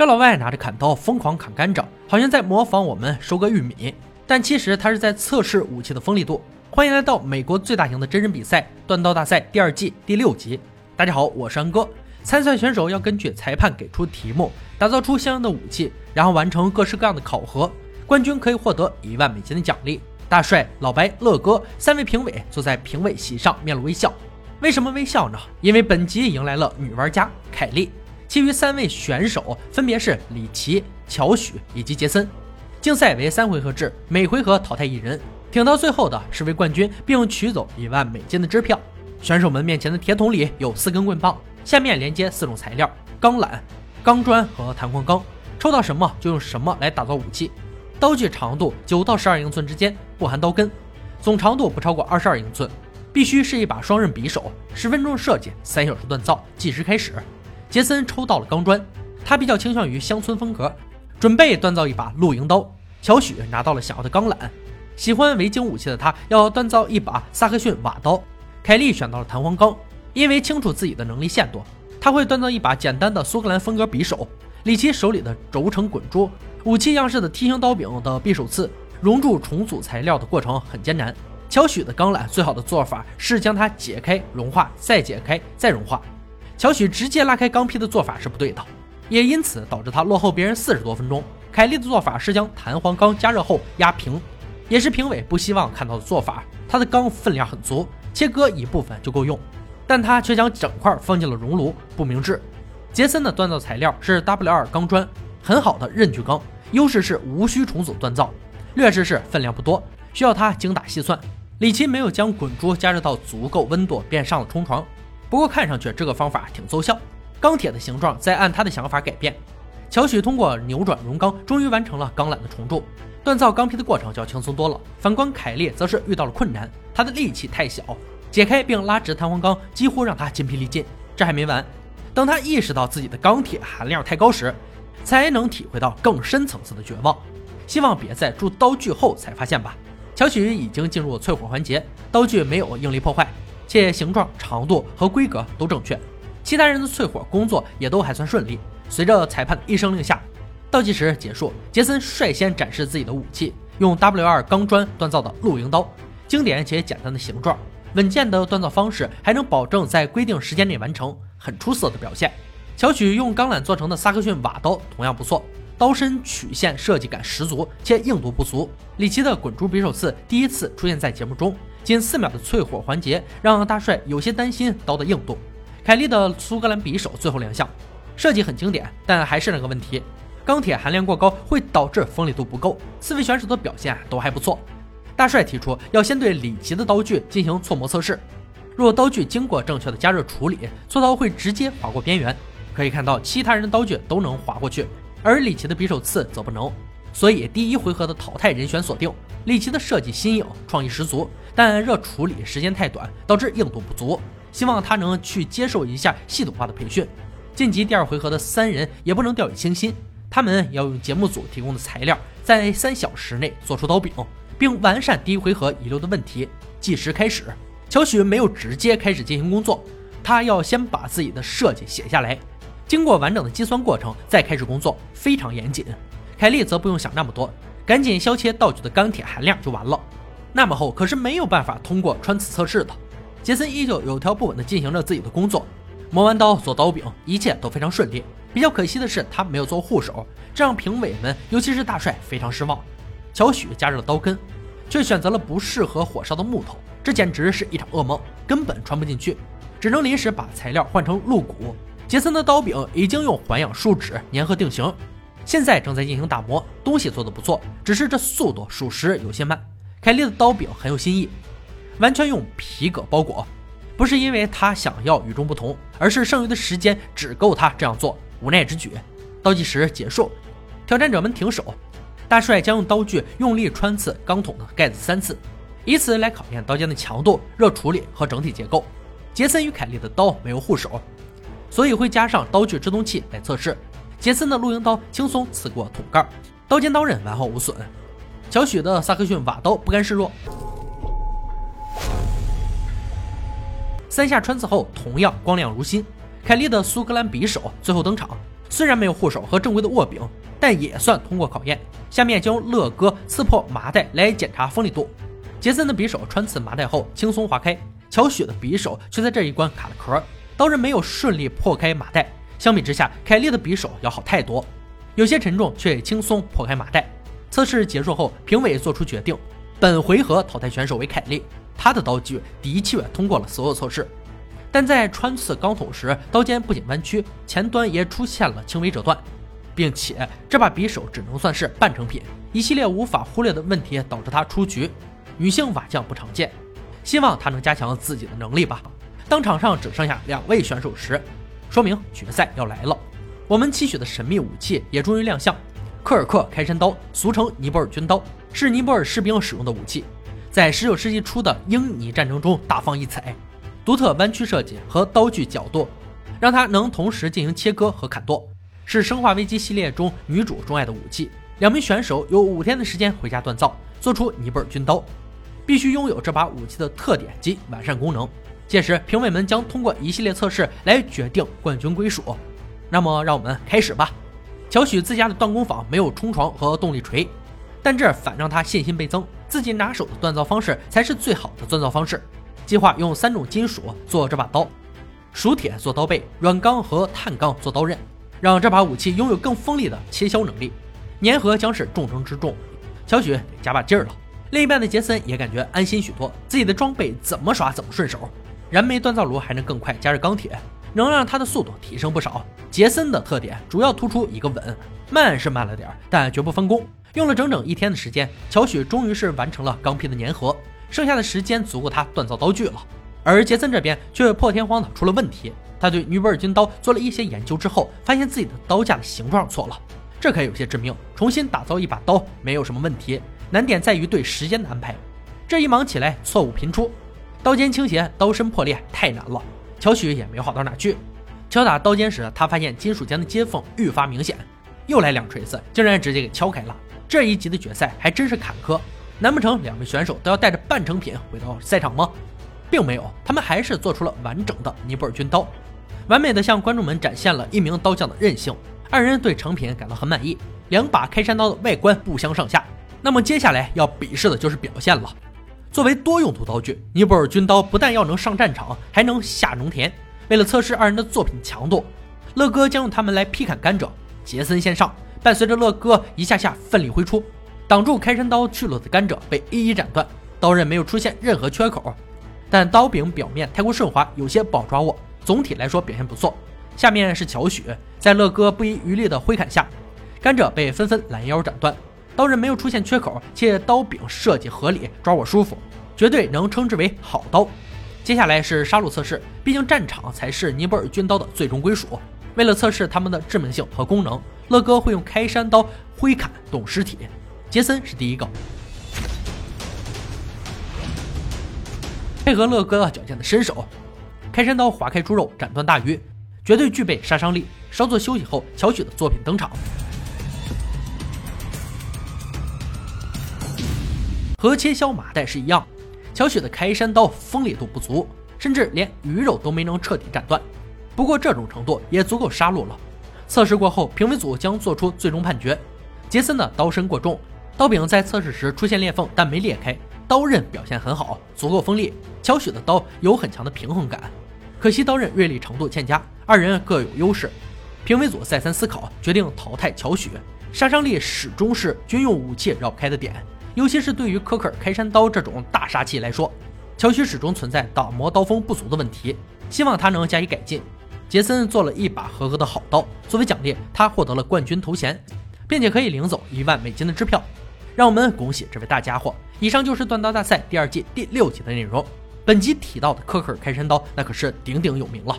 这老外拿着砍刀疯狂砍甘蔗，好像在模仿我们收割玉米，但其实他是在测试武器的锋利度。欢迎来到美国最大型的真人比赛——断刀大赛第二季第六集。大家好，我是安哥。参赛选手要根据裁判给出题目，打造出相应的武器，然后完成各式各样的考核。冠军可以获得一万美金的奖励。大帅、老白、乐哥三位评委坐在评委席上，面露微笑。为什么微笑呢？因为本集迎来了女玩家凯莉。其余三位选手分别是李奇、乔许以及杰森。竞赛为三回合制，每回合淘汰一人，挺到最后的是为冠军，并取走一万美金的支票。选手们面前的铁桶里有四根棍棒，下面连接四种材料：钢缆、钢砖和弹簧钢。抽到什么就用什么来打造武器。刀具长度九到十二英寸之间，不含刀根，总长度不超过二十二英寸，必须是一把双刃匕首。十分钟设计，三小时锻造，计时开始。杰森抽到了钢砖，他比较倾向于乡村风格，准备锻造一把露营刀。乔许拿到了想要的钢缆，喜欢维京武器的他要锻造一把萨克逊瓦刀。凯莉选到了弹簧钢，因为清楚自己的能力限度，他会锻造一把简单的苏格兰风格匕首。李奇手里的轴承滚珠。武器样式的梯形刀柄的匕首刺，熔铸重组材料的过程很艰难。乔许的钢缆最好的做法是将它解开、融化，再解开、再融化。小许直接拉开钢坯的做法是不对的，也因此导致他落后别人四十多分钟。凯莉的做法是将弹簧钢加热后压平，也是评委不希望看到的做法。他的钢分量很足，切割一部分就够用，但他却将整块放进了熔炉，不明智。杰森的锻造材料是 W2 钢砖。很好的刃具钢，优势是无需重组锻造，劣势是分量不多，需要他精打细算。李奇没有将滚珠加热到足够温度便上了冲床，不过看上去这个方法挺奏效。钢铁的形状在按他的想法改变。乔许通过扭转熔钢，终于完成了钢缆的重铸，锻造钢坯的过程就要轻松多了。反观凯莉，则是遇到了困难，她的力气太小，解开并拉直弹簧钢几乎让她筋疲力尽。这还没完，等他意识到自己的钢铁含量太高时，才能体会到更深层次的绝望。希望别在铸刀具后才发现吧。乔许已经进入淬火环节，刀具没有应力破坏，且形状、长度和规格都正确。其他人的淬火工作也都还算顺利。随着裁判的一声令下，倒计时结束，杰森率先展示自己的武器，用 W2 钢砖锻造的露营刀，经典且简单的形状，稳健的锻造方式，还能保证在规定时间内完成，很出色的表现。小许用钢缆做成的萨克逊瓦刀同样不错，刀身曲线设计感十足，且硬度不俗。李奇的滚珠匕首刺第一次出现在节目中，仅四秒的淬火环节让大帅有些担心刀的硬度。凯莉的苏格兰匕首最后亮相，设计很经典，但还是那个问题，钢铁含量过高会导致锋利度不够。四位选手的表现都还不错。大帅提出要先对李奇的刀具进行搓磨测试，若刀具经过正确的加热处理，锉刀会直接划过边缘。可以看到，其他人的刀具都能划过去，而李奇的匕首刺则不能。所以第一回合的淘汰人选锁定。李奇的设计新颖，创意十足，但热处理时间太短，导致硬度不足。希望他能去接受一下系统化的培训。晋级第二回合的三人也不能掉以轻心，他们要用节目组提供的材料，在三小时内做出刀柄，并完善第一回合遗留的问题。计时开始，乔许没有直接开始进行工作，他要先把自己的设计写下来。经过完整的计算过程，再开始工作，非常严谨。凯莉则不用想那么多，赶紧削切道具的钢铁含量就完了。那么厚可是没有办法通过穿刺测试的。杰森依旧有条不紊地进行着自己的工作，磨完刀做刀柄，一切都非常顺利。比较可惜的是，他没有做护手，这让评委们，尤其是大帅非常失望。乔许加热了刀根，却选择了不适合火烧的木头，这简直是一场噩梦，根本穿不进去，只能临时把材料换成鹿骨。杰森的刀柄已经用环氧树脂粘合定型，现在正在进行打磨，东西做的不错，只是这速度属实有些慢。凯莉的刀柄很有新意，完全用皮革包裹，不是因为他想要与众不同，而是剩余的时间只够他这样做，无奈之举。倒计时结束，挑战者们停手。大帅将用刀具用力穿刺钢桶的盖子三次，以此来考验刀尖的强度、热处理和整体结构。杰森与凯莉的刀没有护手。所以会加上刀具制动器来测试。杰森的露营刀轻松刺过桶盖，刀尖刀刃完好无损。乔许的萨克逊瓦刀不甘示弱，三下穿刺后同样光亮如新。凯莉的苏格兰匕首最后登场，虽然没有护手和正规的握柄，但也算通过考验。下面将乐哥刺破麻袋来检查锋利度。杰森的匕首穿刺麻袋后轻松划开，乔许的匕首却在这一关卡了壳，刀刃没有顺利破开麻袋。相比之下，凯莉的匕首要好太多，有些沉重却也轻松破开麻袋。测试结束后，评委做出决定，本回合淘汰选手为凯莉，她的刀具的确通过了所有测试。但在穿刺钢筒时，刀尖不仅弯曲，前端也出现了轻微折断，并且这把匕首只能算是半成品。一系列无法忽略的问题导致他出局。女性瓦匠不常见，希望他能加强自己的能力吧。当场上只剩下两位选手时，说明决赛要来了。我们期许的神秘武器也终于亮相——科尔克开山刀，俗称尼泊尔军刀，是尼泊尔士兵使用的武器，在19世纪初的英尼战争中大放异彩。独特弯曲设计和刀具角度，让它能同时进行切割和砍剁，是《生化危机》系列中女主钟爱的武器。两名选手有五天的时间回家锻造，做出尼泊尔军刀，必须拥有这把武器的特点及完善功能。届时，评委们将通过一系列测试来决定冠军归属。那么，让我们开始吧。乔许自家的锻工坊没有冲床和动力锤，但这反让他信心倍增，自己拿手的锻造方式才是最好的锻造方式。计划用三种金属做这把刀：熟铁做刀背，软钢和碳钢做刀刃，让这把武器拥有更锋利的切削能力。粘合将是重中之重，乔许得加把劲儿了。另一半的杰森也感觉安心许多，自己的装备怎么耍怎么顺手。燃煤锻造炉还能更快加热钢铁，能让它的速度提升不少。杰森的特点主要突出一个稳，慢是慢了点，但绝不分工。用了整整一天的时间，乔许终于是完成了钢坯的粘合。剩下的时间足够他锻造刀具了，而杰森这边却破天荒的出了问题。他对尼泊尔军刀做了一些研究之后，发现自己的刀架的形状错了，这可有些致命。重新打造一把刀没有什么问题，难点在于对时间的安排。这一忙起来，错误频出，刀尖倾斜，刀身破裂，太难了。乔许也没好到哪去。敲打刀尖时，他发现金属间的接缝愈发明显，又来两锤子，竟然直接给敲开了。这一集的决赛还真是坎坷。难不成两位选手都要带着半成品回到赛场吗？并没有，他们还是做出了完整的尼泊尔军刀，完美的向观众们展现了一名刀匠的韧性。二人对成品感到很满意，两把开山刀的外观不相上下。那么接下来要比试的就是表现了。作为多用途刀具，尼泊尔军刀不但要能上战场，还能下农田。为了测试二人的作品强度，乐哥将用它们来劈砍甘蔗。杰森先上，伴随着乐哥一下下奋力挥出。挡住开山刀去路的甘蔗被一一斩断，刀刃没有出现任何缺口，但刀柄表面太过顺滑，有些不好抓握。总体来说表现不错。下面是乔许，在乐哥不遗余力的挥砍下，甘蔗被纷纷拦腰斩断，刀刃没有出现缺口，且刀柄设计合理，抓握舒服，绝对能称之为好刀。接下来是杀戮测试，毕竟战场才是尼泊尔军刀的最终归属。为了测试它们的致命性和功能，乐哥会用开山刀挥砍动尸体。杰森是第一个，配合乐哥矫健的身手，开山刀划开猪肉，斩断大鱼，绝对具备杀伤力。稍作休息后，乔许的作品登场。和切削麻袋是一样，乔许的开山刀锋利度不足，甚至连鱼肉都没能彻底斩断。不过这种程度也足够杀戮了。测试过后，评委组将做出最终判决。杰森的刀身过重。刀柄在测试时出现裂缝，但没裂开。刀刃表现很好，足够锋利。乔许的刀有很强的平衡感，可惜刀刃锐利程度欠佳。二人各有优势，评委组再三思考，决定淘汰乔许。杀伤力始终是军用武器绕不开的点，尤其是对于科克尔开山刀这种大杀器来说，乔许始终存在打磨刀锋不足的问题，希望他能加以改进。杰森做了一把合格的好刀，作为奖励，他获得了冠军头衔，并且可以领走一万美金的支票。让我们恭喜这位大家伙！以上就是断刀大赛第二季第六集的内容。本集提到的科克尔开山刀，那可是鼎鼎有名了。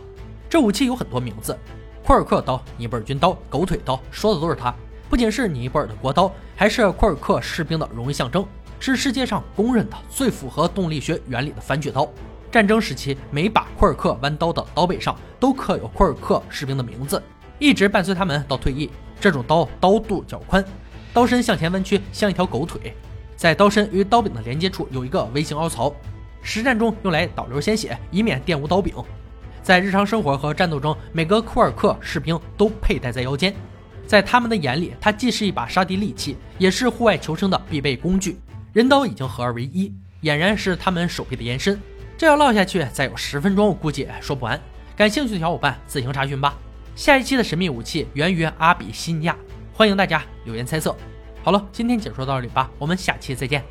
这武器有很多名字：库尔克刀、尼泊尔军刀、狗腿刀，说的都是它。不仅是尼泊尔的国刀，还是库尔克士兵的荣誉象征，是世界上公认的最符合动力学原理的反举刀。战争时期，每把库尔克弯刀的刀背上都刻有库尔克士兵的名字，一直伴随他们到退役。这种刀刀肚较宽。刀身向前弯曲，像一条狗腿，在刀身与刀柄的连接处有一个微型凹槽，实战中用来导流鲜血，以免玷污刀柄。在日常生活和战斗中，每个库尔克士兵都佩戴在腰间。在他们的眼里，它既是一把杀敌利器，也是户外求生的必备工具。人刀已经合二为一，俨然是他们手臂的延伸。这要唠下去，再有十分钟，我估计说不完。感兴趣的小伙伴自行查询吧。下一期的神秘武器源于阿比西尼亚，欢迎大家留言猜测。好了，今天解说到这里吧，我们下期再见。